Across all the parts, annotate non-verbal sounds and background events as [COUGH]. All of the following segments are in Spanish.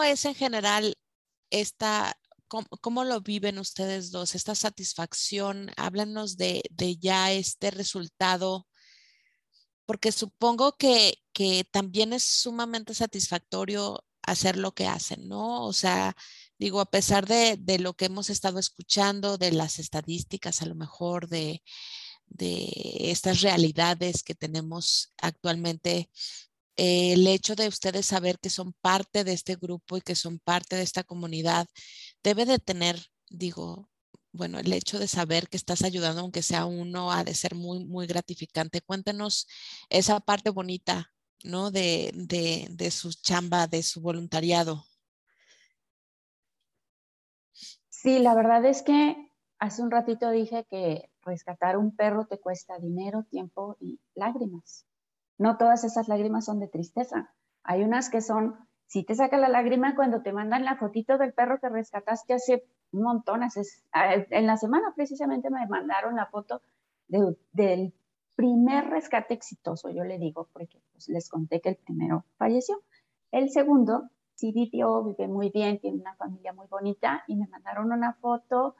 ¿cómo es en general esta, cómo, lo viven ustedes dos, esta satisfacción? Háblanos de, de ya este resultado, porque supongo que, que también es sumamente satisfactorio hacer lo que hacen, ¿no? O sea, digo, a pesar de, de, lo que hemos estado escuchando, de las estadísticas a lo mejor, de, de estas realidades que tenemos actualmente, eh, el hecho de ustedes saber que son parte de este grupo y que son parte de esta comunidad, debe de tener, digo, bueno, el hecho de saber que estás ayudando, aunque sea uno, ha de ser muy, muy gratificante. Cuéntenos esa parte bonita, ¿no? De, de, de su chamba, de su voluntariado. Sí, la verdad es que hace un ratito dije que rescatar un perro te cuesta dinero, tiempo y lágrimas. No todas esas lágrimas son de tristeza. Hay unas que son, si te saca la lágrima cuando te mandan la fotito del perro que rescataste hace un montón. en la semana precisamente me mandaron la foto del primer rescate exitoso, yo le digo, porque pues, les conté que el primero falleció. El segundo sí vivió, vive muy bien, tiene una familia muy bonita y me mandaron una foto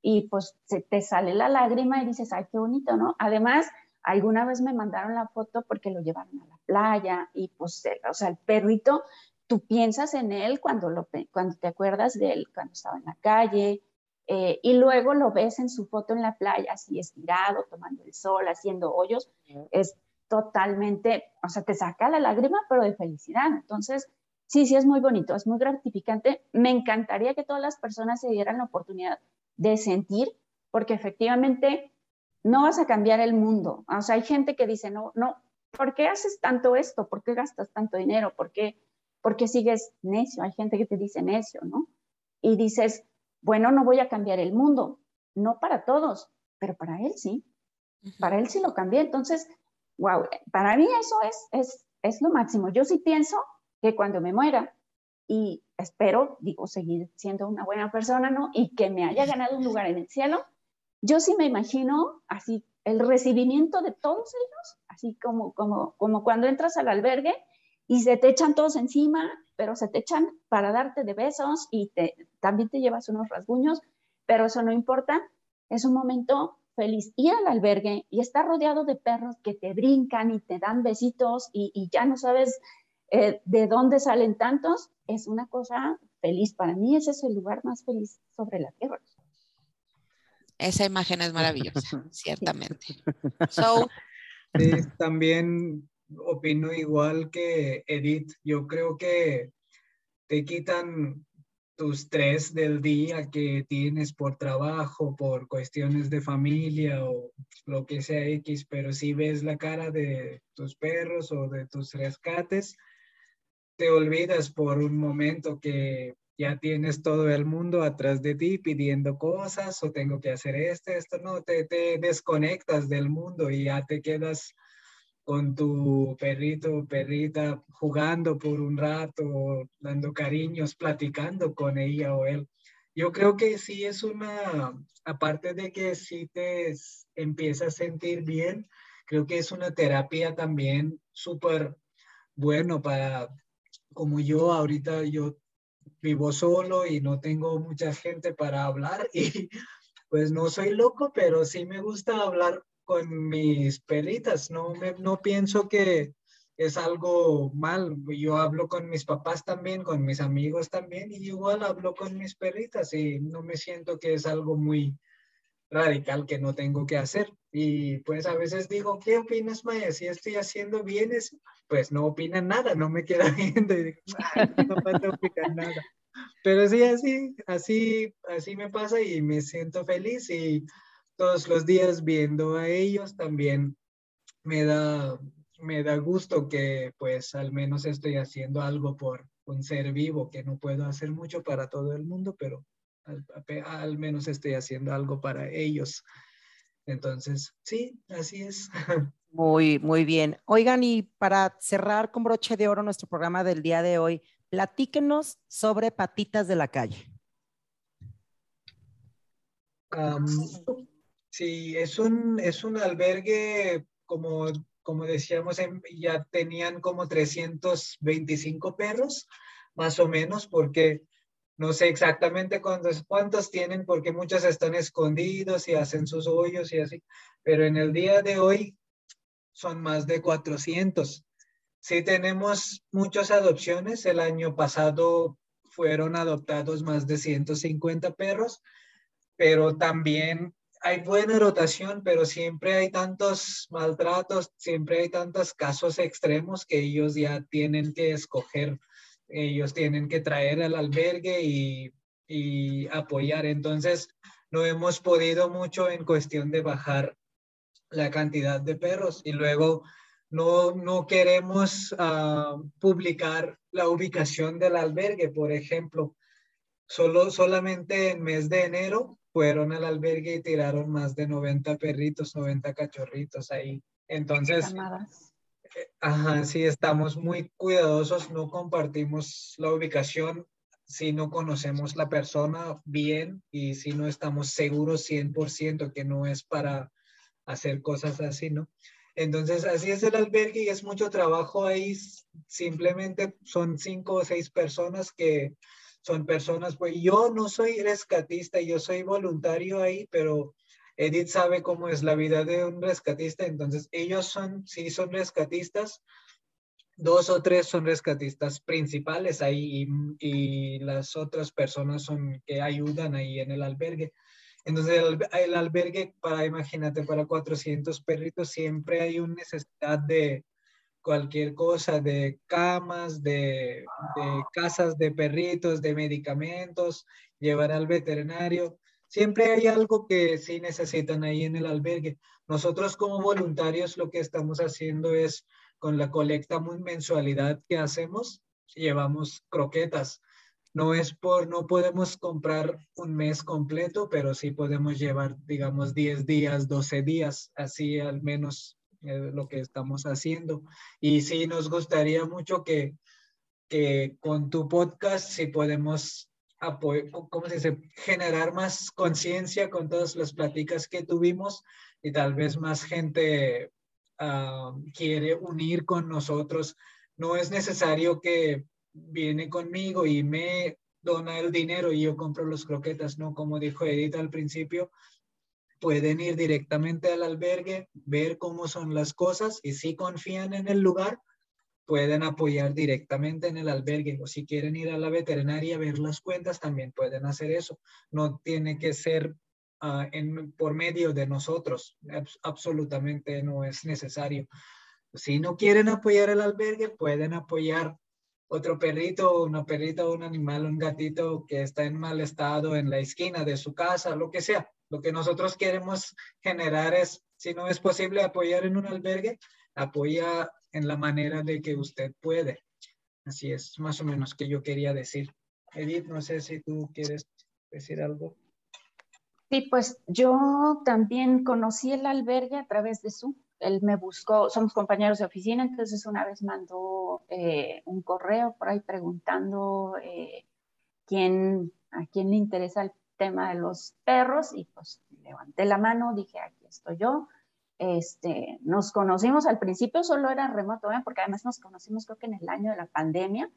y pues te sale la lágrima y dices, ay, qué bonito, ¿no? Además, alguna vez me mandaron la foto porque lo llevaron a la playa y pues, eh, o sea, el perrito, tú piensas en él cuando, lo, cuando te acuerdas de él, cuando estaba en la calle, eh, y luego lo ves en su foto en la playa, así estirado, tomando el sol, haciendo hoyos, es totalmente, o sea, te saca la lágrima, pero de felicidad. Entonces, sí, sí es muy bonito, es muy gratificante. Me encantaría que todas las personas se dieran la oportunidad de sentir, porque efectivamente no vas a cambiar el mundo. O sea, hay gente que dice, no, no, ¿por qué haces tanto esto? ¿Por qué gastas tanto dinero? ¿Por qué, ¿Por qué sigues necio? Hay gente que te dice necio, ¿no? Y dices, bueno, no voy a cambiar el mundo. No para todos, pero para él sí. Para él sí lo cambié. Entonces, wow, para mí eso es, es, es lo máximo. Yo sí pienso que cuando me muera, y espero, digo, seguir siendo una buena persona, ¿no? Y que me haya ganado un lugar en el cielo, yo sí me imagino así el recibimiento de todos ellos, así como, como, como cuando entras al albergue y se te echan todos encima, pero se te echan para darte de besos y te, también te llevas unos rasguños, pero eso no importa, es un momento feliz. Ir al albergue y estar rodeado de perros que te brincan y te dan besitos y, ya no sabes eh, de dónde salen tantos, es una cosa feliz. Para mí ese es el lugar más feliz sobre la tierra. Esa imagen es maravillosa, [LAUGHS] ciertamente. [LAUGHS] también opino igual que Edith. Yo creo que te quitan tus tres del día que tienes por trabajo, por cuestiones de familia o lo que sea X, pero si ves la cara de tus perros o de tus rescates, te olvidas por un momento que ya tienes todo el mundo atrás de ti pidiendo cosas o tengo que hacer esto, esto, no, te, te desconectas del mundo y ya te quedas con tu perrito o perrita jugando por un rato, dando cariños, platicando con ella o él. Yo creo que sí es una, aparte de que sí te empiezas a sentir bien, creo que es una terapia también súper bueno para como yo ahorita yo vivo solo y no tengo mucha gente para hablar y pues no soy loco, pero sí me gusta hablar con mis perritas, no, no pienso que es algo mal. Yo hablo con mis papás también, con mis amigos también, y igual hablo con mis perritas y no me siento que es algo muy radical que no tengo que hacer. Y pues a veces digo, ¿qué opinas, Maya? Si estoy haciendo bien eso, pues no opinan nada, no me queda [LAUGHS] viendo y digo, no opinar nada. Pero sí, así, así, así me pasa y me siento feliz y todos los días viendo a ellos también me da, me da gusto que pues al menos estoy haciendo algo por un ser vivo, que no puedo hacer mucho para todo el mundo, pero al, al menos estoy haciendo algo para ellos. Entonces, sí, así es. [LAUGHS] Muy, muy bien. Oigan, y para cerrar con broche de oro nuestro programa del día de hoy, platíquenos sobre patitas de la calle. sí, es un, es un albergue, como, como decíamos, ya tenían como 325 perros. más o menos, porque no sé exactamente cuántos, tienen, porque muchos están escondidos y hacen sus hoyos y así, pero en el día de hoy son más de 400. Sí tenemos muchas adopciones. El año pasado fueron adoptados más de 150 perros, pero también hay buena rotación, pero siempre hay tantos maltratos, siempre hay tantos casos extremos que ellos ya tienen que escoger, ellos tienen que traer al albergue y, y apoyar. Entonces, no hemos podido mucho en cuestión de bajar la cantidad de perros y luego no, no queremos ah, publicar la ubicación del albergue, por ejemplo. Solo, solamente en mes de enero fueron al albergue y tiraron más de 90 perritos, 90 cachorritos ahí. Entonces, ajá, sí, estamos muy cuidadosos, no compartimos la ubicación si no conocemos la persona bien y si no estamos seguros 100% que no es para hacer cosas así, ¿no? Entonces, así es el albergue y es mucho trabajo ahí. Simplemente son cinco o seis personas que son personas, pues yo no soy rescatista, yo soy voluntario ahí, pero Edith sabe cómo es la vida de un rescatista, entonces ellos son, sí son rescatistas, dos o tres son rescatistas principales ahí y, y las otras personas son que ayudan ahí en el albergue. Entonces, el, albergue, para, imagínate, para 400 perritos, siempre hay una necesidad de cualquier cosa, de camas, de, de casas de perritos, de medicamentos, llevar al veterinario. Siempre hay algo que sí necesitan ahí en el albergue. Nosotros como voluntarios lo que estamos haciendo es con la colecta mensualidad que hacemos, llevamos croquetas no es por, no podemos comprar un mes completo, pero sí podemos llevar, digamos, 10 días, 12 días, así al menos eh, lo que estamos haciendo. Y sí nos gustaría mucho que, que con tu podcast, si podemos ¿cómo se dice? generar más conciencia con todas las pláticas que tuvimos y tal vez más gente ah, quiere unir con nosotros. No es necesario que viene conmigo y me dona el dinero y yo compro los croquetas, ¿no? Como dijo Edith al principio, pueden ir directamente al albergue, ver cómo son las cosas y si confían en el lugar, pueden apoyar directamente en el albergue o si quieren ir a la veterinaria a ver las cuentas, también pueden hacer eso. No tiene que ser ah, en, por medio de nosotros, absolutamente no es necesario. Si no quieren apoyar el albergue, pueden apoyar otro perrito, una perrita, un animal, un gatito que está en mal estado en la esquina de su casa, lo que sea. Lo que nosotros queremos generar es, si no es posible apoyar en un albergue, apoya en la manera de que usted puede. Así es, más o menos que yo quería decir. Edith, no sé si tú quieres decir algo. Sí, pues yo también conocí el albergue a través de su él me buscó, somos compañeros de oficina, entonces una vez mandó eh, un correo por ahí preguntando eh, quién, a quién le interesa el tema de los perros y pues levanté la mano, dije, aquí estoy yo. Este, nos conocimos al principio, solo era remoto, ¿eh? porque además nos conocimos creo que en el año de la pandemia.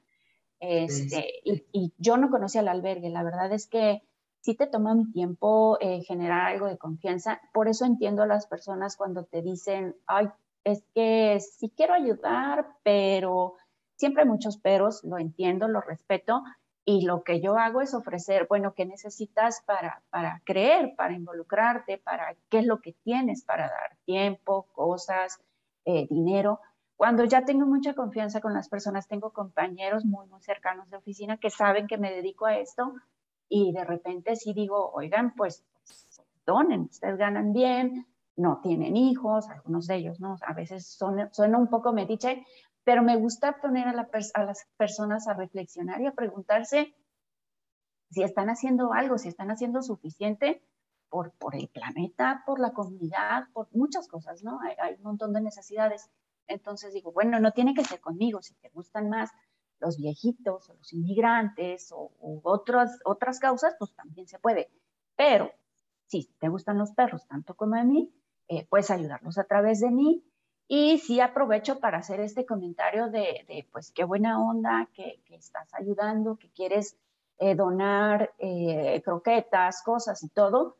Este, y, y, yo no conocía el albergue, la verdad es que sí te toma un tiempo eh, generar algo de confianza. Por eso entiendo a las personas cuando te dicen, ay, es que sí quiero ayudar, pero siempre hay muchos peros, lo entiendo, lo respeto. Y lo que yo hago es ofrecer, bueno, ¿qué necesitas para, para creer, para involucrarte, para qué es lo que tienes para dar? Tiempo, cosas, eh, dinero. Cuando ya tengo mucha confianza con las personas, tengo compañeros muy, muy cercanos de oficina que saben que me dedico a esto, y de repente sí digo, oigan, pues, donen, ustedes ganan bien, no tienen hijos, algunos de ellos, ¿no? A veces son, suena un poco metiche, pero me gusta poner a, las personas a reflexionar y a preguntarse si están haciendo algo, si están haciendo suficiente por, el planeta, por la comunidad, por muchas cosas, ¿no? Hay, hay, un montón de necesidades. Entonces digo, bueno, no tiene que ser conmigo, si te gustan más los viejitos o los inmigrantes o, otras, otras causas, pues también se puede. Pero si te gustan los perros tanto como a mí, eh, puedes ayudarlos a través de mí Y sí aprovecho para hacer este comentario de, pues, qué buena onda que, que estás ayudando, que quieres eh, donar eh, croquetas, cosas y todo,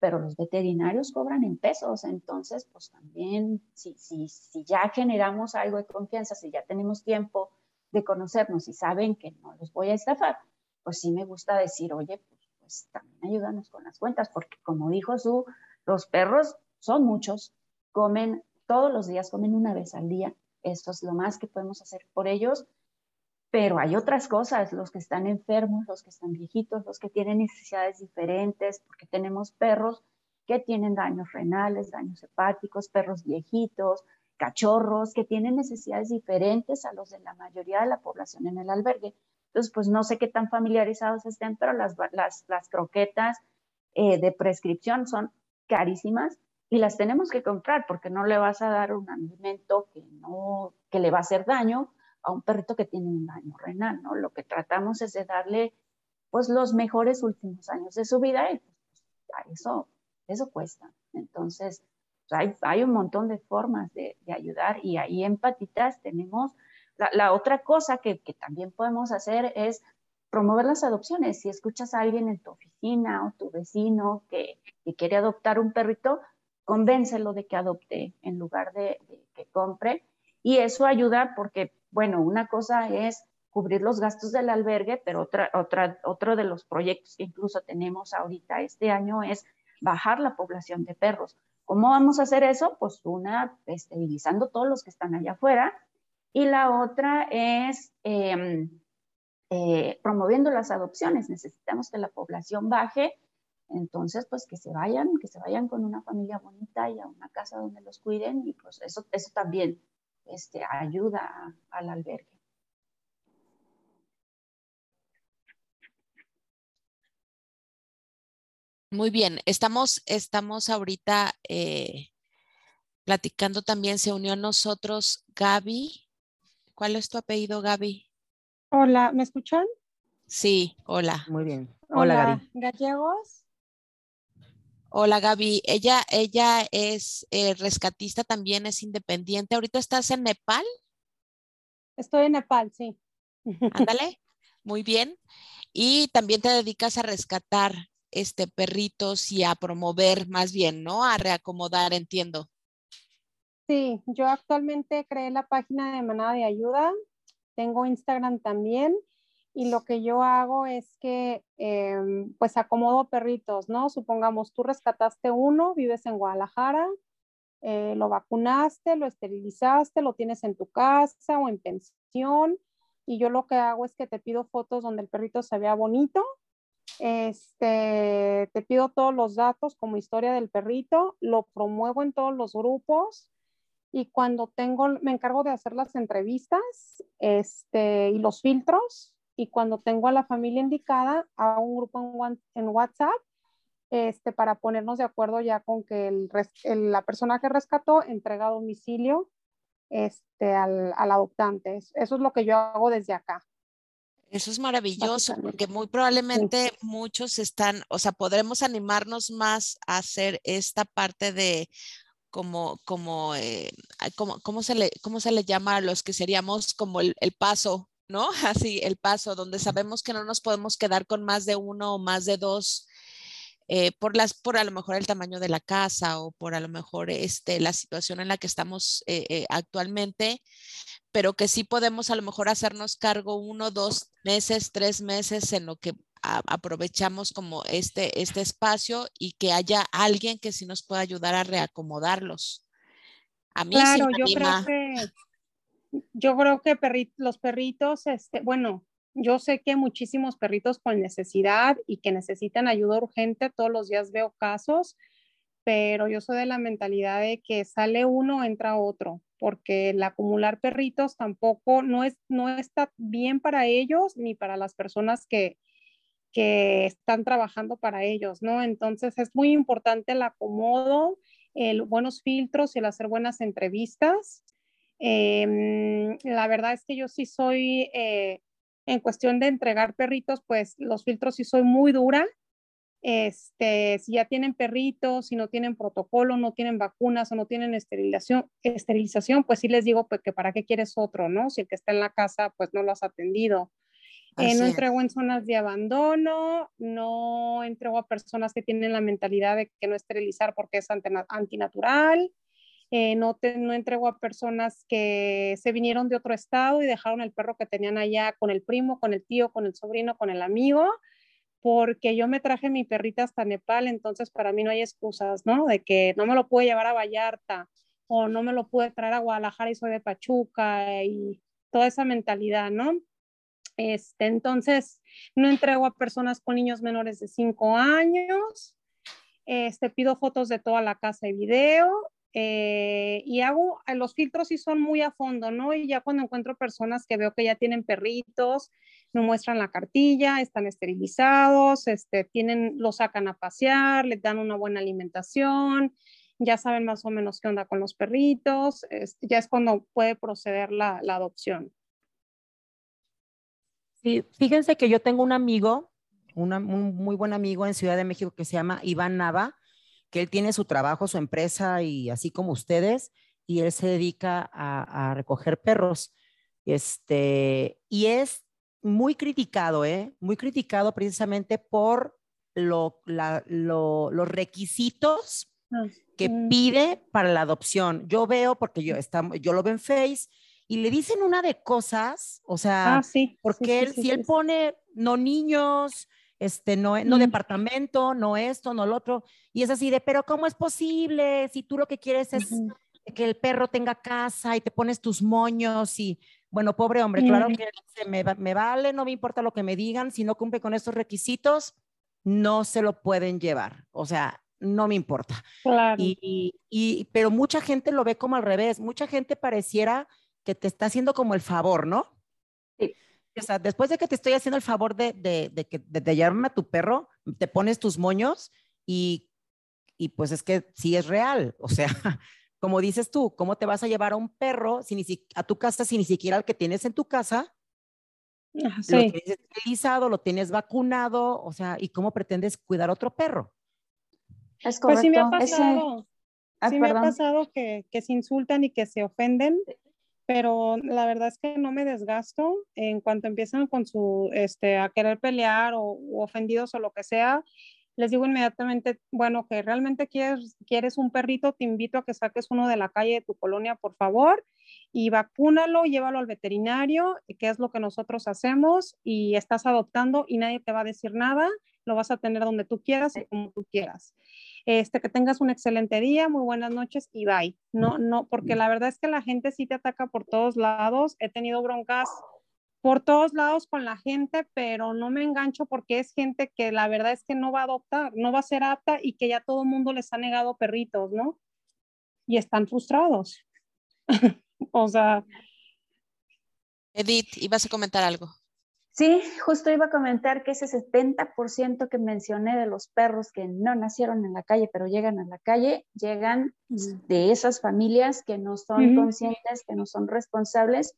pero los veterinarios cobran en pesos, entonces, pues también, si, si, si ya generamos algo de confianza, si ya tenemos tiempo de conocernos y saben que no los voy a estafar, pues sí me gusta decir, oye, pues, pues también ayúdanos con las cuentas, porque como dijo su, los perros son muchos, comen todos los días, comen una vez al día, esto es lo más que podemos hacer por ellos, pero hay otras cosas, los que están enfermos, los que están viejitos, los que tienen necesidades diferentes, porque tenemos perros que tienen daños renales, daños hepáticos, perros viejitos, cachorros que tienen necesidades diferentes a los de la mayoría de la población en el albergue. Entonces, pues no sé qué tan familiarizados estén, pero las, las, croquetas eh, de prescripción son carísimas y las tenemos que comprar porque no le vas a dar un alimento que, no, que le va a hacer daño a un perrito que tiene un daño renal, ¿no? Lo que tratamos es de darle, pues, los mejores últimos años de su vida y pues, eso, eso cuesta. Entonces, pues, hay, hay, un montón de formas de, de, ayudar y ahí en Patitas tenemos, la, la otra cosa que, que, también podemos hacer es promover las adopciones. Si escuchas a alguien en tu oficina o tu vecino que, que quiere adoptar un perrito, convéncelo de que adopte en lugar de, de que compre. Y eso ayuda porque bueno, una cosa es cubrir los gastos del albergue, pero otra, otra, otro de los proyectos que incluso tenemos ahorita este año es bajar la población de perros. ¿Cómo vamos a hacer eso? Pues una, esterilizando todos los que están allá afuera y la otra es em, eh, promoviendo las adopciones. Necesitamos que la población baje, entonces pues que se vayan, que se vayan con una familia bonita y a una casa donde los cuiden y pues eso, eso también este, ayuda al albergue. Muy bien, estamos, estamos ahorita eh, platicando también, se unió a nosotros Gaby. ¿Cuál es tu apellido, Gaby? Hola, ¿me escuchan? Sí, hola. Muy bien. Hola, Gaby. Gallegos. Hola Gaby, ella, ella es eh, rescatista también, es independiente. ¿Ahorita estás en Nepal? Estoy en Nepal, sí. [LAUGHS] Ándale, muy bien. Y también te dedicas a rescatar este perritos y a promover más bien, ¿no? A reacomodar, entiendo. Sí, yo actualmente creé la página de Manada de Ayuda. Tengo Instagram también y lo que yo hago es que em, pues acomodo perritos, ¿no? Supongamos tú rescataste uno, vives en Guadalajara, eh, lo vacunaste, lo esterilizaste, lo tienes en tu casa o en pensión y yo lo que hago es que te pido fotos donde el perrito se vea bonito, este, te pido todos los datos como historia del perrito, lo promuevo en todos los grupos y cuando tengo, me encargo de hacer las entrevistas este, y los filtros y cuando tengo a la familia indicada, a un grupo en, WhatsApp este, para ponernos de acuerdo ya con que el, la persona que rescató entrega a domicilio este, al, al, adoptante. Eso es lo que yo hago desde acá. Eso es maravilloso, porque muy probablemente muchos están, o sea, podremos animarnos más a hacer esta parte de como, como, eh, como ¿cómo, se le, ¿cómo se le llama a los que seríamos como el, el paso ¿no? [LAUGHS] Así el paso, donde sabemos que no nos podemos quedar con más de uno o más de dos eh, por, las, por a lo mejor el tamaño de la casa o por a lo mejor este, la situación en la que estamos eh, eh, actualmente, pero que sí podemos a lo mejor hacernos cargo uno, dos meses, tres meses en lo que aprovechamos como este, este espacio y que haya alguien que sí nos pueda ayudar a reacomodarlos. A mí claro, yo creo que yo creo que los perritos, este, bueno, yo sé que muchísimos perritos con necesidad y que necesitan ayuda urgente, todos los días veo casos, pero yo soy de la mentalidad de que sale uno, entra otro, porque el acumular perritos tampoco no, es, no está bien para ellos ni para las personas que, que están trabajando para ellos, ¿no? Entonces es muy importante el acomodo, el buenos filtros y el hacer buenas entrevistas Em, la verdad es que yo sí soy, eh, en cuestión de entregar perritos, pues los filtros sí soy muy dura. Este, si ya tienen perritos, si no tienen protocolo, no tienen vacunas o no tienen esterilización, esterilización pues sí les digo pues, que para qué quieres otro, ¿no? Si el que está en la casa, pues no lo has atendido. Eh, no entrego en zonas de abandono, no entrego a personas que tienen la mentalidad de que no esterilizar porque es antinatural, eh, no, no entrego a personas que se vinieron de otro estado y dejaron el perro que tenían allá con el primo, con el tío, con el sobrino, con el amigo porque yo me traje mi perrita hasta Nepal, entonces para mí no hay excusas, ¿no? De que no me lo pude llevar a Vallarta o no me lo pude traer a Guadalajara y soy de Pachuca y toda esa mentalidad, ¿no? Este, entonces, no entrego a personas con niños menores de 5 años, este, pido fotos de toda la casa y video, eh, y hago, eh, los filtros sí son muy a fondo, ¿no? Y ya cuando encuentro personas que veo que ya tienen perritos, me muestran la cartilla, están esterilizados, este, tienen, lo sacan a pasear, les dan una buena alimentación, ya saben más o menos qué onda con los perritos, ya es cuando puede proceder la, la adopción. Sí, fíjense que yo tengo un amigo, un muy buen amigo en Ciudad de México que se llama Iván Nava, que él tiene su trabajo, su empresa y así como ustedes, y él se dedica a, recoger perros. Este, y es muy criticado, ¿eh? Muy criticado precisamente por lo, los requisitos ah, que pide para la adopción. Yo veo, porque yo, está, yo lo veo en Face, y le dicen una de cosas, o sea, ah, sí, porque él, si él pone no niños, este, no, no departamento, no esto, no lo otro. Y es así de, pero ¿cómo es posible? Si tú lo que quieres es que el perro tenga casa y te pones tus moños y, bueno, pobre hombre, claro que me, me, vale, no me importa lo que me digan, si no cumple con estos requisitos, no se lo pueden llevar. O sea, no me importa. Claro. Y, y, pero mucha gente lo ve como al revés, mucha gente pareciera que te está haciendo como el favor, ¿no? Sí o sea, después de que te estoy haciendo el favor de, de, de, de, llevarme a tu perro, te pones tus moños y, y pues es que sí es real. O sea, [LAUGHS] como dices tú, ¿cómo te vas a llevar a un perro si ni a tu casa si ni siquiera el que tienes en tu casa? Sí. Lo tienes esterilizado, lo tienes vacunado, o sea, ¿y cómo pretendes cuidar otro perro? Es correcto. Pues sí me ha pasado, ah, sí me ha pasado que, que se insultan y que se ofenden pero la verdad es que no me desgasto en cuanto empiezan con su, este, a querer pelear o, ofendidos o lo que sea, les digo inmediatamente, bueno, que realmente quieres, quieres un perrito, te invito a que saques uno de la calle de tu colonia, por favor, y vacúnalo, llévalo al veterinario, que es lo que nosotros hacemos, y estás adoptando y nadie te va a decir nada, lo vas a tener donde tú quieras y como tú quieras. Este, que tengas un excelente día, muy buenas noches y bye. No, no, porque la verdad es que la gente sí te ataca por todos lados. He tenido broncas por todos lados con la gente, pero no me engancho porque es gente que la verdad es que no va a adoptar, no va a ser apta y que ya todo el mundo les ha negado perritos, ¿no? Y están frustrados. [LAUGHS] o sea. Edith, ibas a comentar algo. Sí, justo iba a comentar que ese 70% que mencioné de los perros que no nacieron en la calle, pero llegan a la calle, llegan de esas familias que no son conscientes, que no son responsables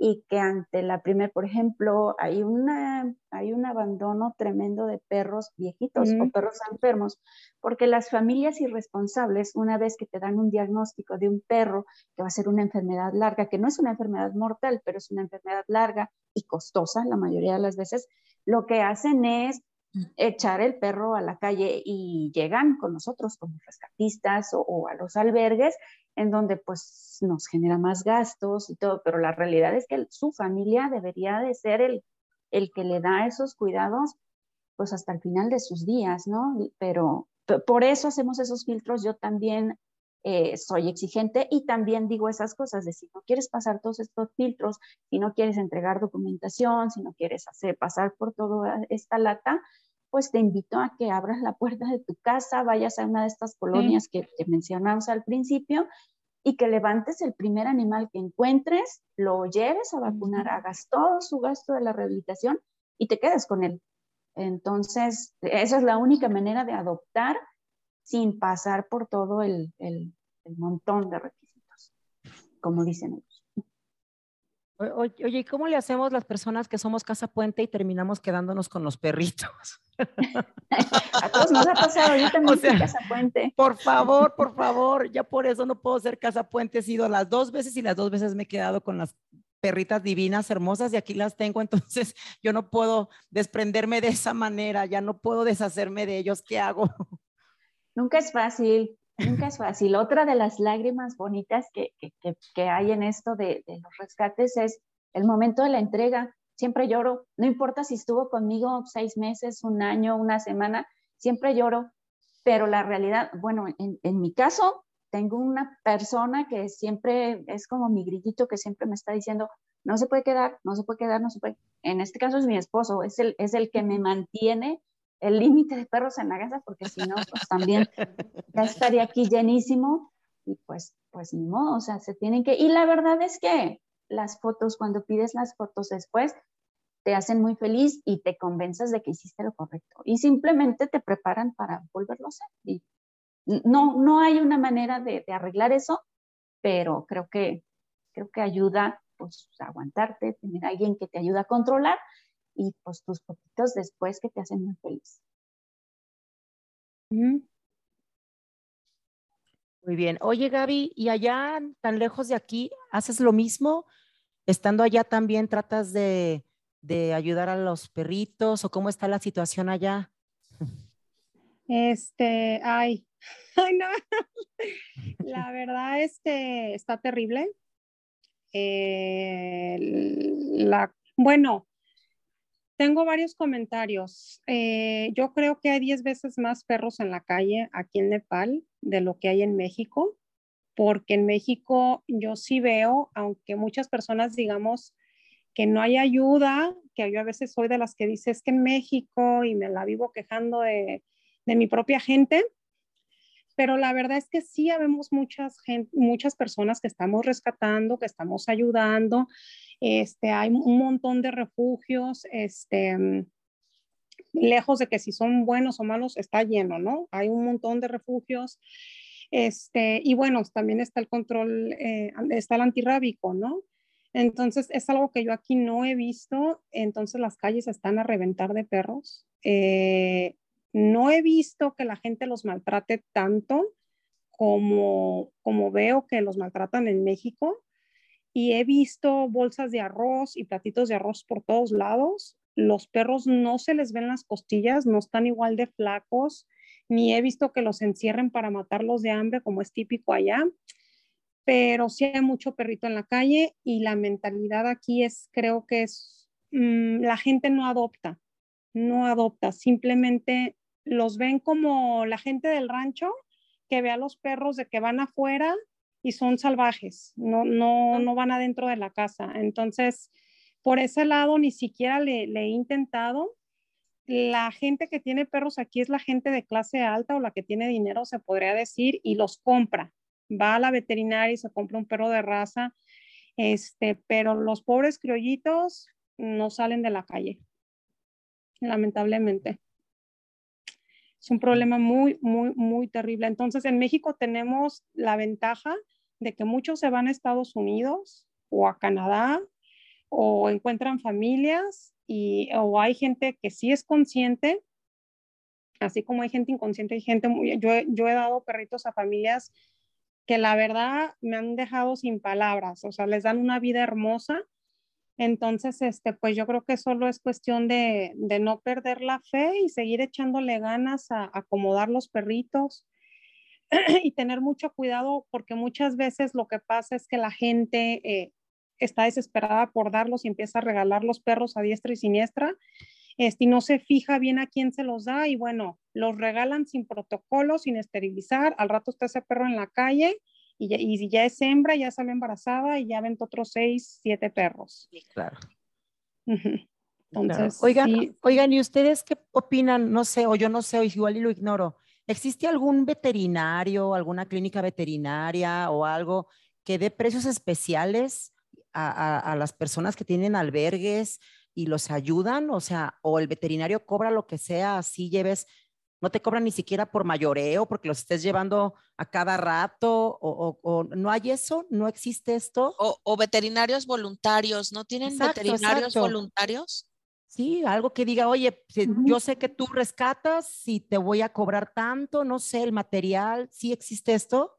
y que ante la primera, por ejemplo, hay, una, hay un abandono tremendo de perros viejitos o perros enfermos, porque las familias irresponsables, una vez que te dan un diagnóstico de un perro que va a ser una enfermedad larga, que no es una enfermedad mortal, pero es una enfermedad larga y costosa la mayoría de las veces, lo que hacen es echar el perro a la calle y llegan con nosotros como rescatistas o, a los albergues en donde pues nos genera más gastos y todo, pero la realidad es que su familia debería de ser el, el que le da esos cuidados pues hasta el final de sus días, ¿no? Pero por eso hacemos esos filtros. Yo también eh, soy exigente y también digo esas cosas de si no quieres pasar todos estos filtros, si no quieres entregar documentación, si no quieres hacer pasar por toda esta lata, pues te invito a que abras la puerta de tu casa, vayas a una de estas colonias que, que mencionamos al principio y que levantes el primer animal que encuentres, lo lleves a vacunar, hagas todo su gasto de la rehabilitación y te quedes con él. Entonces, esa es la única manera de adoptar sin pasar por todo el, el, el montón de requisitos, como dicen ellos. Oye, ¿y cómo le hacemos las personas que somos casa puente y terminamos quedándonos con los perritos? [LAUGHS] A todos nos ha pasado, yo también soy casa puente. Por favor, por favor, ya por eso no puedo ser casa puente. He sido las dos veces y las dos veces me he quedado con las perritas divinas, hermosas, y aquí las tengo, entonces [LAUGHS] yo no puedo desprenderme de esa manera, ya no puedo deshacerme de ellos, ¿qué hago? Nunca es fácil, nunca es fácil. Otra de las lágrimas bonitas que, hay en esto de, los rescates es el momento de la entrega. Siempre lloro, no importa si estuvo conmigo seis meses, un año, una semana, siempre lloro, pero la realidad, bueno, en, en mi caso, tengo una persona que siempre es como mi grillito que siempre me está diciendo, no se puede quedar, no se puede quedar, no se puede. En este caso es mi esposo, es el, es el que me mantiene el límite de perros en la casa, porque si no, pues también ya estaría aquí llenísimo y pues, pues ni modo, o sea, se tienen que... Y la verdad es que las fotos, cuando pides las fotos después, te hacen muy feliz y te convences de que hiciste lo correcto. Y simplemente te preparan para volverlo a hacer. Y no, no hay una manera de, arreglar eso, pero creo que, creo que ayuda pues, a aguantarte, tener a alguien que te ayuda a controlar y pues tus poquitos después que te hacen muy feliz. Muy bien. Oye, Gaby, ¿y allá tan lejos de aquí haces lo mismo? Estando allá también tratas de, de ayudar a los perritos o cómo está la situación allá? Este, ay, [LAUGHS] ay, no. La verdad es que está terrible. Eh, la, bueno, tengo varios comentarios. Eh, yo creo que hay 10 veces más perros en la calle aquí en Nepal de lo que hay en México, porque en México yo sí veo, aunque muchas personas digamos que no hay ayuda, que yo a veces soy de las que dice es que en México y me la vivo quejando de, de mi propia gente, pero la verdad es que sí habemos muchas, muchas personas que estamos rescatando, que estamos ayudando. Este, hay un montón de refugios, este, lejos de que si son buenos o malos, está lleno, ¿no? Hay un montón de refugios. Este, y bueno, también está el control, eh, está el antirrábico, ¿no? Entonces, es algo que yo aquí no he visto. Entonces, las calles están a reventar de perros. Eh, no he visto que la gente los maltrate tanto como, como veo que los maltratan en México y he visto bolsas de arroz y platitos de arroz por todos lados. Los perros no se les ven las costillas, no están igual de flacos, ni he visto que los encierren para matarlos de hambre como es típico allá, pero sí hay mucho perrito en la calle y la mentalidad aquí es, creo que es, mm, la gente no adopta, no adopta, simplemente los ven como la gente del rancho que ve a los perros de que van afuera y son salvajes, no, no, no van adentro de la casa. Entonces, por ese lado ni siquiera le, le he intentado. La gente que tiene perros aquí es la gente de clase alta o la que tiene dinero, se podría decir, y los compra. Va a la veterinaria y se compra un perro de raza, este, pero los pobres criollitos no salen de la calle, lamentablemente. Es un problema muy, muy, muy terrible. Entonces, en México tenemos la ventaja de que muchos se van a Estados Unidos o a Canadá o encuentran familias y o hay gente que sí es consciente, así como hay gente inconsciente, hay gente muy, yo, yo he dado perritos a familias que la verdad me han dejado sin palabras, o sea, les dan una vida hermosa entonces, este, pues yo creo que solo es cuestión de, no perder la fe y seguir echándole ganas a, acomodar los perritos [CLEARS THROAT] y tener mucho cuidado porque muchas veces lo que pasa es que la gente eh, está desesperada por darlos y empieza a regalar los perros a diestra y siniestra este, y no se fija bien a quién se los da y bueno, los regalan sin protocolo, sin esterilizar, al rato está ese perro en la calle y, si ya es hembra, ya sale embarazada y ya ven otros seis, siete perros. claro. Entonces, oigan, oigan, ¿y ustedes qué opinan? No sé, o yo no sé, o igual y lo ignoro. ¿Existe algún veterinario, alguna clínica veterinaria o algo que dé precios especiales a, a, las personas que tienen albergues y los ayudan? O sea, o el veterinario cobra lo que sea, así lleves no te cobran ni siquiera por mayoreo, porque los estés llevando a cada rato, o, no hay eso, no existe esto. O, veterinarios voluntarios, ¿no tienen veterinarios voluntarios? Sí, algo que diga, oye, yo sé que tú rescatas y te voy a cobrar tanto, no sé, el material, ¿sí existe esto?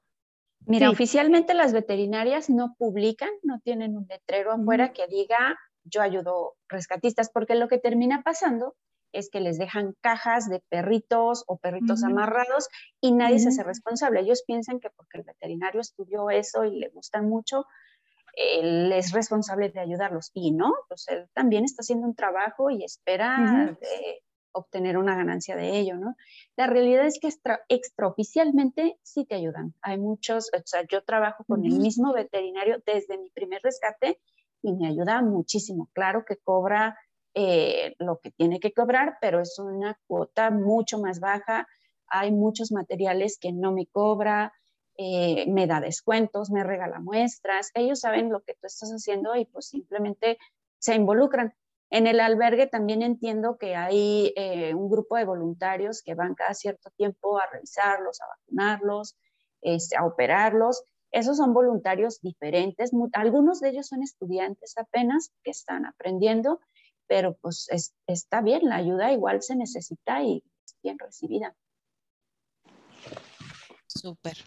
Mira, oficialmente las veterinarias no publican, no tienen un letrero afuera que diga yo ayudo rescatistas, porque lo que termina pasando es que les dejan cajas de perritos o perritos amarrados y nadie se hace responsable. Ellos piensan que porque el veterinario estudió eso y le gustan mucho, él es responsable de ayudarlos. Y no, pues él también está haciendo un trabajo y espera obtener una ganancia de ello, ¿no? La realidad es que extra, extraoficialmente sí te ayudan. Hay muchos, o sea, yo trabajo con el mismo veterinario desde mi primer rescate y me ayuda muchísimo. Claro que cobra eh, lo que tiene que cobrar, pero es una cuota mucho más baja. Hay muchos materiales que no me cobra, eh, me da descuentos, me regala muestras. Ellos saben lo que tú estás haciendo y pues simplemente se involucran. En el albergue también entiendo que hay eh, un grupo de voluntarios que van cada cierto tiempo a revisarlos, a vacunarlos, este, a operarlos. Esos son voluntarios diferentes. Algunos de ellos son estudiantes apenas que están aprendiendo pero pues está bien, la ayuda igual se necesita y es bien recibida. Súper.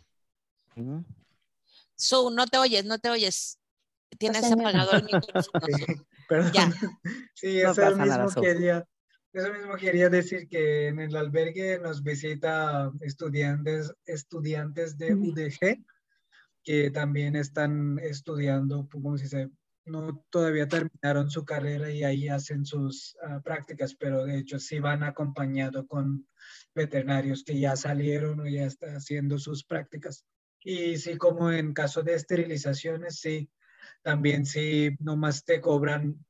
Su, no te oyes, no te oyes. Tienes apagado el micrófono. [LAUGHS] perdón. Ya. [LAUGHS] Sí, eso mismo quería. Eso mismo quería decir que en el albergue nos visita estudiantes, estudiantes de UDG que también están estudiando, como se dice, no todavía terminaron su carrera y ahí hacen sus ah, prácticas, pero de hecho sí van acompañado con veterinarios que ya salieron o ya están haciendo sus prácticas. Y sí, como en caso de esterilizaciones, sí, también sí, nomás te cobran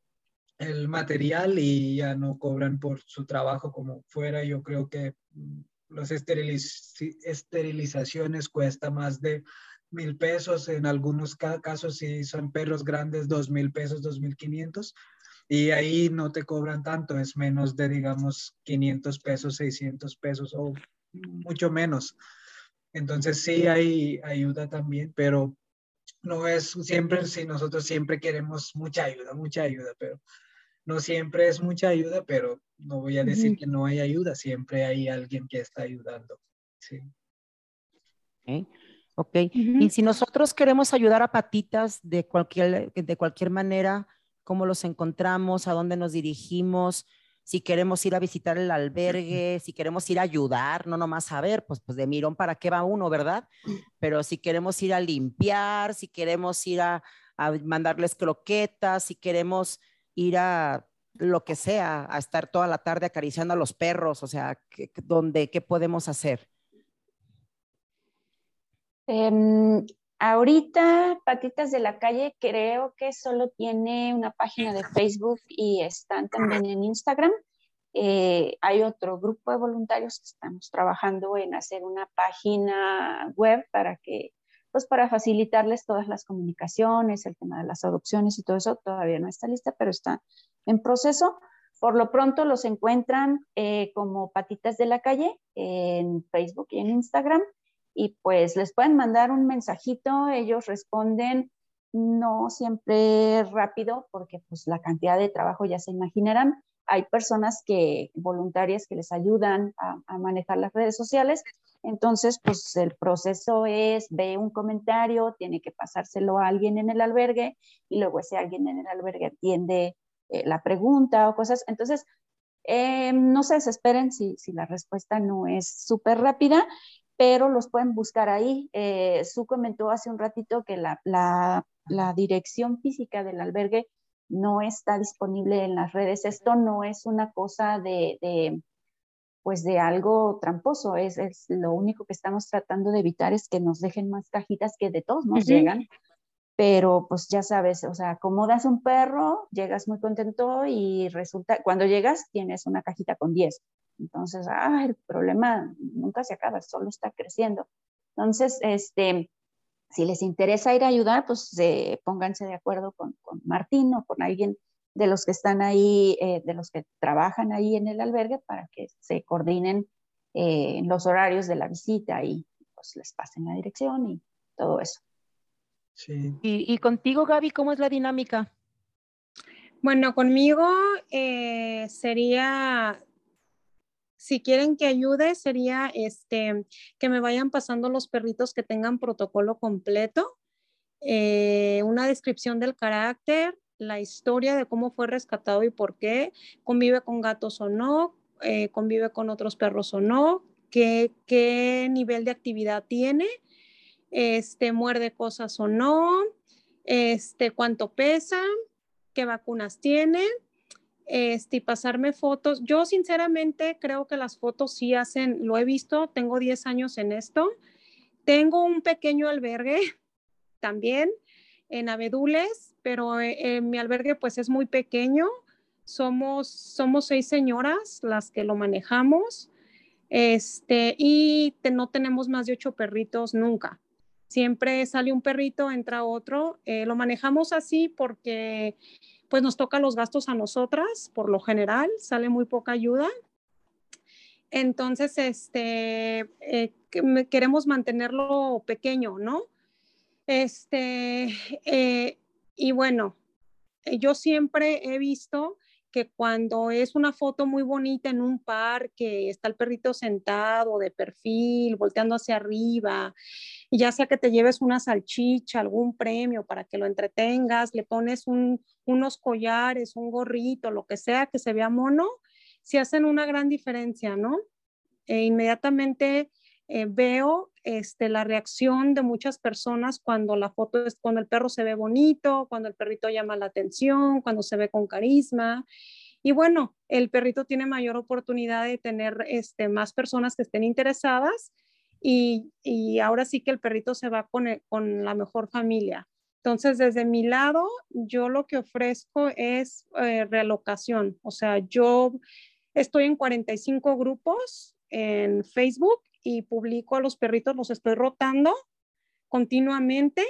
el material y ya no cobran por su trabajo como fuera. Yo creo que mm, las esterilizaciones cuesta más de mil pesos, en algunos casos si son perros grandes, dos mil pesos, dos mil quinientos, y ahí no te cobran tanto, es menos de, digamos, 500 pesos, 600 pesos o mucho menos. Entonces sí hay ayuda también, pero no es siempre, si nosotros siempre queremos mucha ayuda, mucha ayuda, pero no siempre es mucha ayuda, pero no voy a decir que no hay ayuda, siempre hay alguien que está ayudando. Sí. ¿Ok? Y si nosotros queremos ayudar a patitas de cualquier, de cualquier manera, ¿cómo los encontramos? ¿A dónde nos dirigimos? Si queremos ir a visitar el albergue, si queremos ir a ayudar, no nomás a ver, pues, pues de mirón para qué va uno, ¿verdad? Pero si queremos ir a limpiar, si queremos ir a, mandarles croquetas, si queremos ir a lo que sea, a estar toda la tarde acariciando a los perros, o sea, ¿dónde, ¿qué podemos hacer? Em, ahorita Patitas de la Calle creo que solo tiene una página de Facebook y están también en Instagram. Eh, hay otro grupo de voluntarios que estamos trabajando en hacer una página web para que, pues para facilitarles todas las comunicaciones, el tema de las adopciones y todo eso. Todavía no está lista, pero está en proceso. Por lo pronto los encuentran eh, como Patitas de la Calle en Facebook y en Instagram y pues les pueden mandar un mensajito, ellos responden no siempre rápido porque pues la cantidad de trabajo ya se imaginarán. Hay personas que voluntarias que les ayudan a, manejar las redes sociales. Entonces, pues el proceso es, ve un comentario, tiene que pasárselo a alguien en el albergue y luego ese alguien en el albergue atiende eh, la pregunta o cosas. Entonces, eh, no se desesperen si, si la respuesta no es súper rápida pero los pueden buscar ahí. Eh, Su comentó hace un ratito que la, la, la, dirección física del albergue no está disponible en las redes. Esto no es una cosa de, de pues de algo tramposo, es, es, lo único que estamos tratando de evitar es que nos dejen más cajitas que de todos nos llegan, pero pues ya sabes, o sea, acomodas un perro, llegas muy contento y resulta, cuando llegas tienes una cajita con 10 entonces, ah, el problema nunca se acaba, solo está creciendo. Entonces, este, si les interesa ir a ayudar, pues pónganse de acuerdo con, con, Martín o con alguien de los que están ahí, eh, de los que trabajan ahí en el albergue para que se coordinen eh, los horarios de la visita y pues les pasen la dirección y todo eso. Sí. ¿Y, contigo, Gaby, cómo es la dinámica? Bueno, conmigo eh, sería, si quieren que ayude, sería este, que me vayan pasando los perritos que tengan protocolo completo, eh, una descripción del carácter, la historia de cómo fue rescatado y por qué, convive con gatos o no, eh, convive con otros perros o no, qué, qué nivel de actividad tiene, este, muerde cosas o no, este, cuánto pesa, qué vacunas tiene, este, y pasarme fotos. Yo sinceramente creo que las fotos sí hacen, lo he visto, tengo 10 años en esto. Tengo un pequeño albergue [LAUGHS] también en Abedules, pero eh, mi albergue pues es muy pequeño. Somos, somos seis señoras las que lo manejamos. Este, y no tenemos más de ocho perritos nunca. Siempre sale un perrito, entra otro. Eh, lo manejamos así porque pues nos toca los gastos a nosotras, por lo general, sale muy poca ayuda. Entonces, este, eh, queremos mantenerlo pequeño, ¿no? Este, eh, y bueno, eh, yo siempre he visto que cuando es una foto muy bonita en un parque, está el perrito sentado de perfil, volteando hacia arriba, y ya sea que te lleves una salchicha, algún premio para que lo entretengas, le pones unos collares, un gorrito, lo que sea que se vea mono, si hacen una gran diferencia, ¿no? E inmediatamente eh, veo este, la reacción de muchas personas cuando la foto es, cuando el perro se ve bonito, cuando el perrito llama la atención, cuando se ve con carisma. Y bueno, el perrito tiene mayor oportunidad de tener este, más personas que estén interesadas y, ahora sí que el perrito se va con, con, la mejor familia. Entonces, desde mi lado, yo lo que ofrezco es eh. O sea, yo estoy en 45 grupos en Facebook y publico a los perritos, los estoy rotando continuamente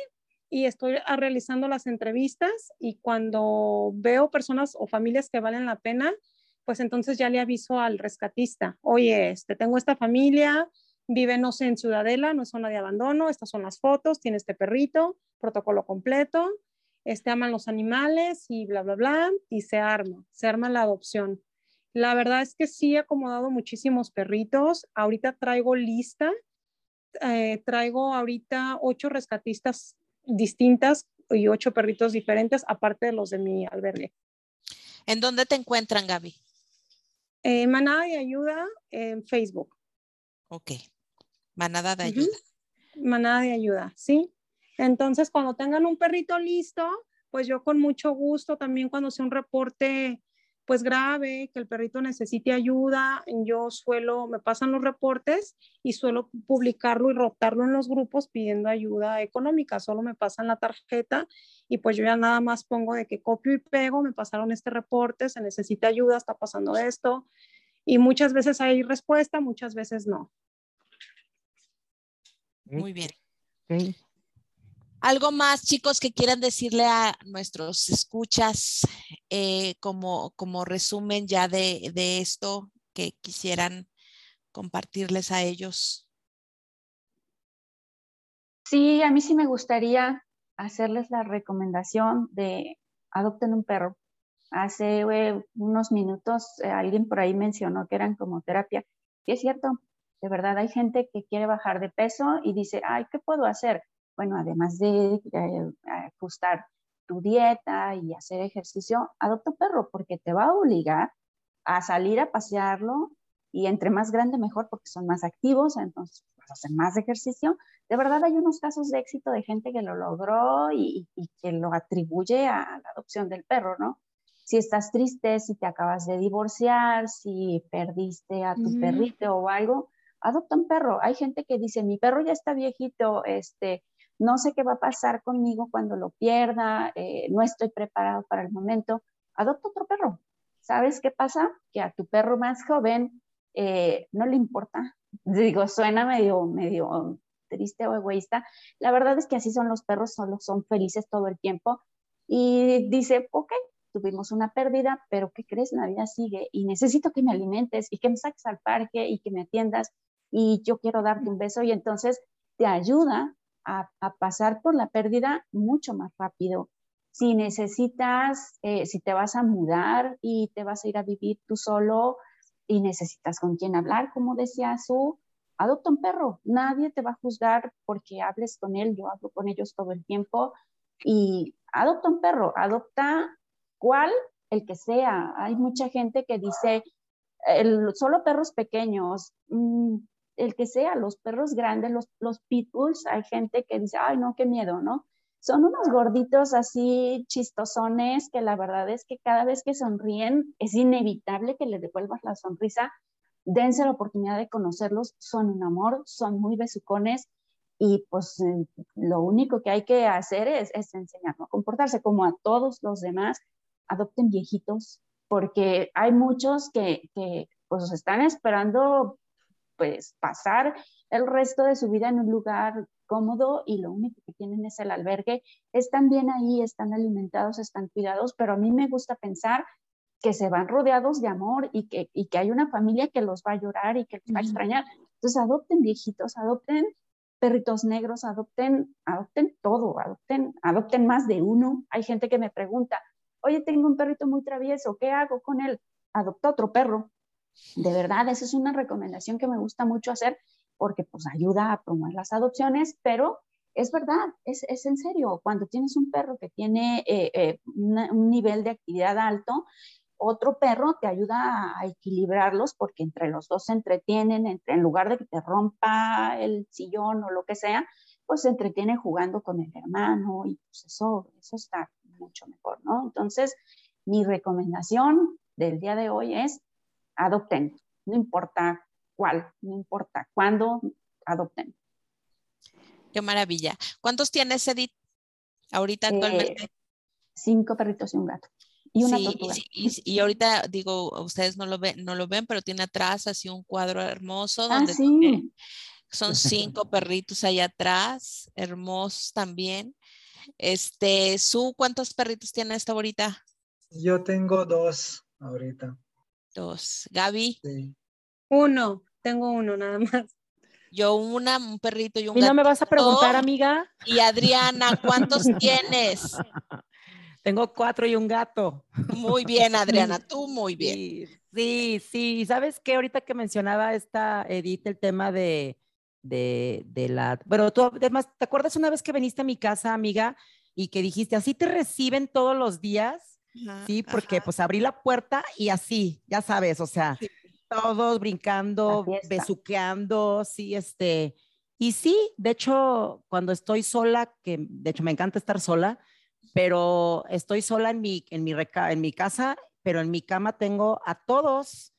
y estoy realizando las entrevistas y cuando veo personas o familias que valen la pena, pues entonces ya le aviso al rescatista, oye, este, tengo esta familia, vive, no sé, en Ciudadela, no es zona de abandono, estas son las fotos, tiene este perrito, protocolo completo, este, aman los animales y bla, bla, bla, y se arma, se arma la adopción. La verdad es que sí he acomodado muchísimos perritos. Ahorita traigo lista, eh, traigo ahorita ocho rescatistas distintas y ocho perritos diferentes, aparte de los de mi albergue. ¿En dónde te encuentran, Gaby? Eh, Manada de Ayuda en Facebook. Ok. Manada de Ayuda. Manada de Ayuda, sí. Entonces, cuando tengan un perrito listo, pues yo con mucho gusto también cuando sea un reporte pues grave, que el perrito necesite ayuda, yo suelo, me pasan los reportes y suelo publicarlo y rotarlo en los grupos pidiendo ayuda económica, solo me pasan la tarjeta y pues yo ya nada más pongo de que copio y pego, me pasaron este reporte, se necesita ayuda, está pasando esto y muchas veces hay respuesta, muchas veces no. Muy bien. ¿Algo más, chicos, que quieran decirle a nuestros escuchas eh, como, como resumen ya de, de esto que quisieran compartirles a ellos? Sí, a mí sí me gustaría hacerles la recomendación de adopten un perro. Hace eh, unos minutos eh, alguien por ahí mencionó que eran como terapia. Y es cierto, de verdad hay gente que quiere bajar de peso y dice, ay, ¿qué puedo hacer? bueno, además de eh, ajustar tu dieta y hacer ejercicio, adopta un perro porque te va a obligar a salir a pasearlo y entre más grande mejor porque son más activos, entonces vas a hacer más ejercicio. De verdad hay unos casos de éxito de gente que lo logró y, que lo atribuye a la adopción del perro, ¿no? Si estás triste, si te acabas de divorciar, si perdiste a tu perrito o algo, adopta un perro. Hay gente que dice, mi perro ya está viejito, este, no sé qué va a pasar conmigo cuando lo pierda, eh, no estoy preparado para el momento, adopta otro perro. ¿Sabes qué pasa? Que a tu perro más joven eh, no le importa. [LAUGHS] Digo, suena medio, medio triste o egoísta. La verdad es que así son los perros, solo son felices todo el tiempo. Y dice, ok, tuvimos una pérdida, pero ¿qué crees? La vida sigue y necesito que me alimentes y que me saques al parque y que me atiendas y yo quiero darte un beso y entonces te ayuda a, pasar por la pérdida mucho más rápido. Si necesitas, eh, si te vas a mudar y te vas a ir a vivir tú solo y necesitas con quién hablar, como decía Su, adopta un perro. Nadie te va a juzgar porque hables con él. Yo hablo con ellos todo el tiempo y adopta un perro, adopta cuál, el que sea. Hay mucha gente que dice, el, solo perros pequeños, mm, el que sea, los perros grandes, los, los pitbulls, hay gente que dice, ay, no, qué miedo, ¿no? Son unos gorditos así chistosones que la verdad es que cada vez que sonríen es inevitable que le devuelvas la sonrisa. Dense la oportunidad de conocerlos, son un amor, son muy besucones y pues eh, lo único que hay que hacer es, es enseñarlo a comportarse como a todos los demás. Adopten viejitos, porque hay muchos que, que pues están esperando pues pasar el resto de su vida en un lugar cómodo y lo único que tienen es el albergue. Están bien ahí, están alimentados, están cuidados, pero a mí me gusta pensar que se van rodeados de amor y que, y que hay una familia que los va a llorar y que los va a extrañar. Entonces adopten viejitos, adopten perritos negros, adopten, adopten todo, adopten, adopten más de uno. Hay gente que me pregunta, oye, tengo un perrito muy travieso, ¿qué hago con él? Adopta otro perro. De verdad, esa es una recomendación que me gusta mucho hacer porque pues ayuda a promover las adopciones, pero es verdad, es, es en serio, cuando tienes un perro que tiene eh, eh, un nivel de actividad alto, otro perro te ayuda a equilibrarlos porque entre los dos se entretienen, entre, en lugar de que te rompa el sillón o lo que sea, pues se entretiene jugando con el hermano y pues eso, eso está mucho mejor, ¿no? Entonces, mi recomendación del día de hoy es adopten, no importa cuál, no importa cuándo, adopten. Qué maravilla. ¿Cuántos tienes, Edith, ahorita eh, actualmente? cinco perritos y un gato y una sí, Y, ahorita digo, ustedes no lo ven, no lo ven, pero tiene atrás así un cuadro hermoso ah, donde sí. son [LAUGHS] cinco perritos ahí atrás, hermosos también. Este, Su, ¿cuántos perritos tiene esta ahorita? Yo tengo dos ahorita. Dos. Gaby. Sí. Uno, tengo uno nada más. Yo una, un perrito y un ¿Y no me vas a preguntar, amiga? Y Adriana, ¿cuántos [LAUGHS] tienes? Tengo cuatro y un gato. Muy bien, Adriana, [LAUGHS] tú muy bien. Sí, sí, ¿sabes qué? Ahorita que mencionaba esta Edith el tema de, de, de la... Bueno, tú, además, ¿te acuerdas una vez que viniste a mi casa, amiga, y que dijiste, así te reciben todos los días? Sí, porque pues abrí la puerta y así, ya sabes, o sea, todos brincando, besuqueando, sí, este... Y sí, de hecho, cuando estoy sola, que de hecho me encanta estar sola, pero estoy sola en mi, en mi, en mi casa, pero en mi cama tengo a todos.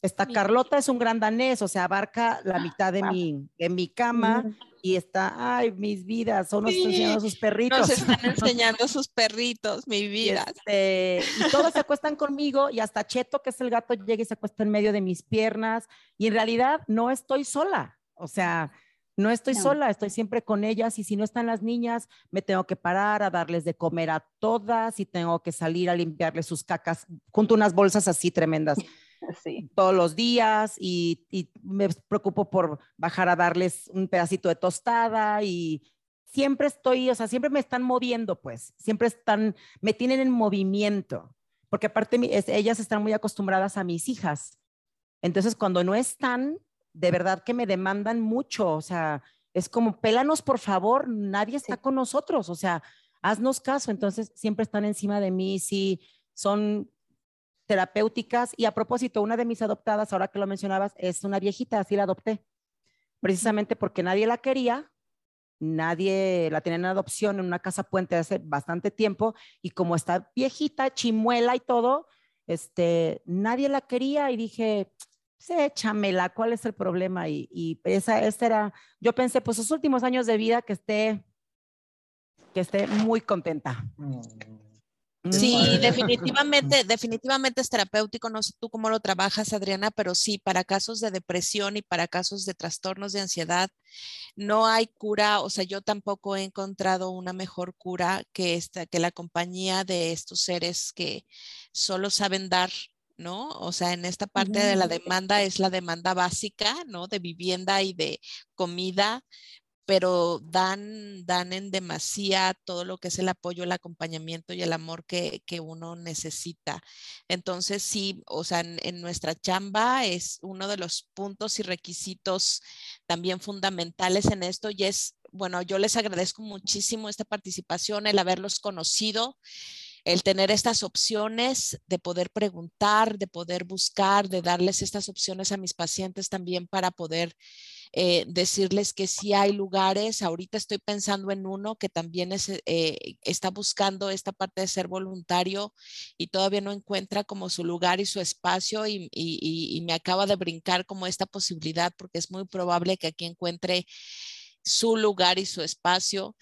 Esta Carlota es un gran danés, o sea, abarca la mitad de, mi, de mi cama y está, ay, mis vidas, son nos enseñando sus perritos. Nos están [LAUGHS] enseñando sus perritos, mi vida. Y, este, y todos se acuestan conmigo y hasta Cheto, que es el gato, llega y se acuesta en medio de mis piernas y en realidad no estoy sola, o sea, no estoy sola, estoy siempre con ellas y si no están las niñas, me tengo que parar a darles de comer a todas y tengo que salir a limpiarles sus cacas junto unas bolsas así tremendas. [LAUGHS] todos los días y, y, me preocupo por bajar a darles un pedacito de tostada y siempre estoy, o sea, siempre me están moviendo, pues, siempre están, me tienen en movimiento, porque aparte ellas están muy acostumbradas a mis hijas. Entonces, cuando no están, de verdad que me demandan mucho, o sea, es como, pélanos por favor, nadie está con nosotros, o sea, haznos caso, entonces siempre están encima de mí, sí, son terapéuticas y a propósito, una de mis adoptadas, ahora que lo mencionabas, es una viejita, así la adopté, precisamente porque nadie la quería, nadie la tenía en adopción en una casa puente hace bastante tiempo y como está viejita, chimuela y todo, este, nadie la quería y dije, sí, échamela, ¿cuál es el problema? Y, y esa, esta era, yo pensé, pues sus últimos años de vida que esté, que esté muy contenta. Mm. Sí, definitivamente, definitivamente es terapéutico. No sé tú cómo lo trabajas, Adriana, pero sí, para casos de depresión y para casos de trastornos de ansiedad, no hay cura. O sea, yo tampoco he encontrado una mejor cura que esta, que la compañía de estos seres que solo saben dar ¿no? O sea, en esta parte de la demanda es la demanda básica, ¿no? De vivienda y de comida, pero dan, dan en demasía todo lo que es el apoyo, el acompañamiento y el amor que, uno necesita. Entonces, sí, o sea, en, nuestra chamba es uno de los puntos y requisitos también fundamentales en esto y es, bueno, yo les agradezco muchísimo esta participación, el haberlos conocido el tener estas opciones de poder preguntar, de poder buscar, de darles estas opciones a mis pacientes también para poder eh, decirles que sí hay lugares. Ahorita estoy pensando en uno que también eh, está buscando esta parte de ser voluntario y todavía no encuentra como su lugar y su espacio y, y me acaba de brincar como esta posibilidad porque es muy probable que aquí encuentre su lugar y su espacio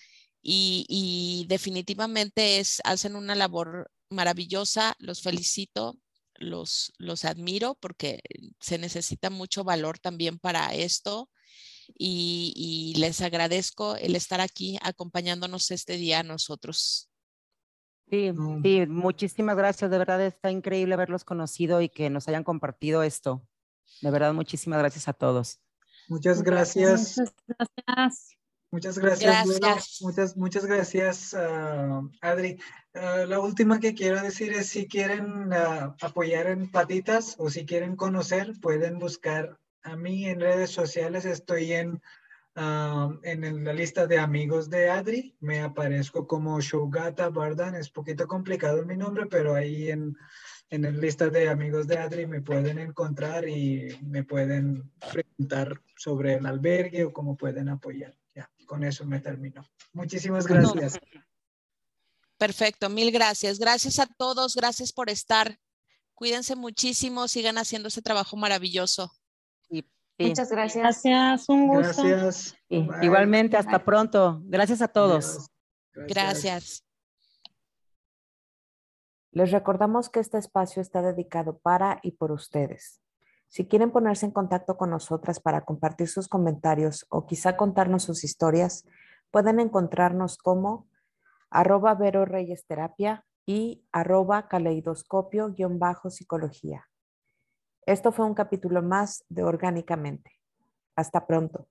y, definitivamente es, hacen una labor maravillosa, los felicito, los, los admiro porque se necesita mucho valor también para esto y, les agradezco el estar aquí acompañándonos este día a nosotros. Sí, sí, muchísimas gracias. De verdad está increíble haberlos conocido y que nos hayan compartido esto. De verdad, muchísimas gracias a todos. Muchas gracias. Muchas gracias. Muchas gracias. muchas, muchas gracias, ah, Adri. Ah, la última que quiero decir es si quieren ah, apoyar en Patitas o si quieren conocer, pueden buscar a mí en redes sociales. Estoy en, en la lista de amigos de Adri. Me aparezco como Shogata Bardan. Es poquito complicado mi nombre, pero ahí en, en la lista de amigos de Adri me pueden encontrar y me pueden preguntar sobre el albergue o cómo pueden apoyar con eso me termino. Muchísimas gracias. Perfecto, mil gracias. Gracias a todos, gracias por estar. Cuídense muchísimo, sigan haciendo ese trabajo maravilloso. Muchas gracias. Gracias, un gusto. Gracias. Igualmente, hasta pronto. Gracias a todos. gracias. Les recordamos que este espacio está dedicado para y por ustedes. Si quieren ponerse en contacto con nosotras para compartir sus comentarios o quizá contarnos sus historias, pueden encontrarnos como arroba Vero Reyes Terapia y arroba caleidoscopio-psicología. Esto fue un capítulo más de Orgánicamente. Hasta pronto.